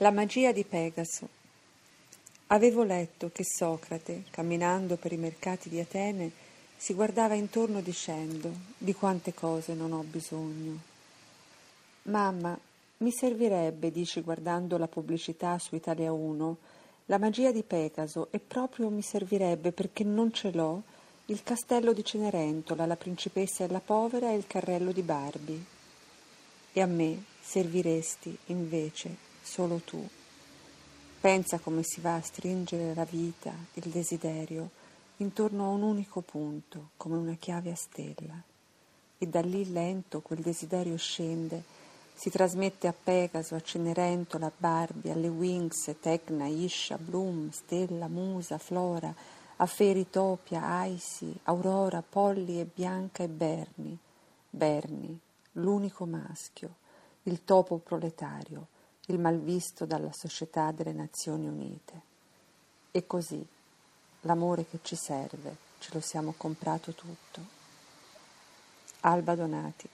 La magia di Pegaso. Avevo letto che Socrate, camminando per i mercati di Atene, si guardava intorno dicendo di quante cose non ho bisogno. Mamma, mi servirebbe, dici guardando la pubblicità su Italia 1, la magia di Pegaso e proprio mi servirebbe perché non ce l'ho il castello di Cenerentola, la principessa e la povera e il carrello di Barbie. E a me serviresti invece solo tu. Pensa come si va a stringere la vita, il desiderio, intorno a un unico punto, come una chiave a stella. E da lì lento quel desiderio scende, si trasmette a Pegaso, a Cenerentola, a Barbie, alle Wings, Tecna, Isha, Bloom, Stella, Musa, Flora, a Feritopia, Aisi, Aurora, Polly e Bianca e Berni. Berni, l'unico maschio, il topo proletario, il malvisto dalla Società delle Nazioni Unite. E così l'amore che ci serve ce lo siamo comprato tutto. Alba Donati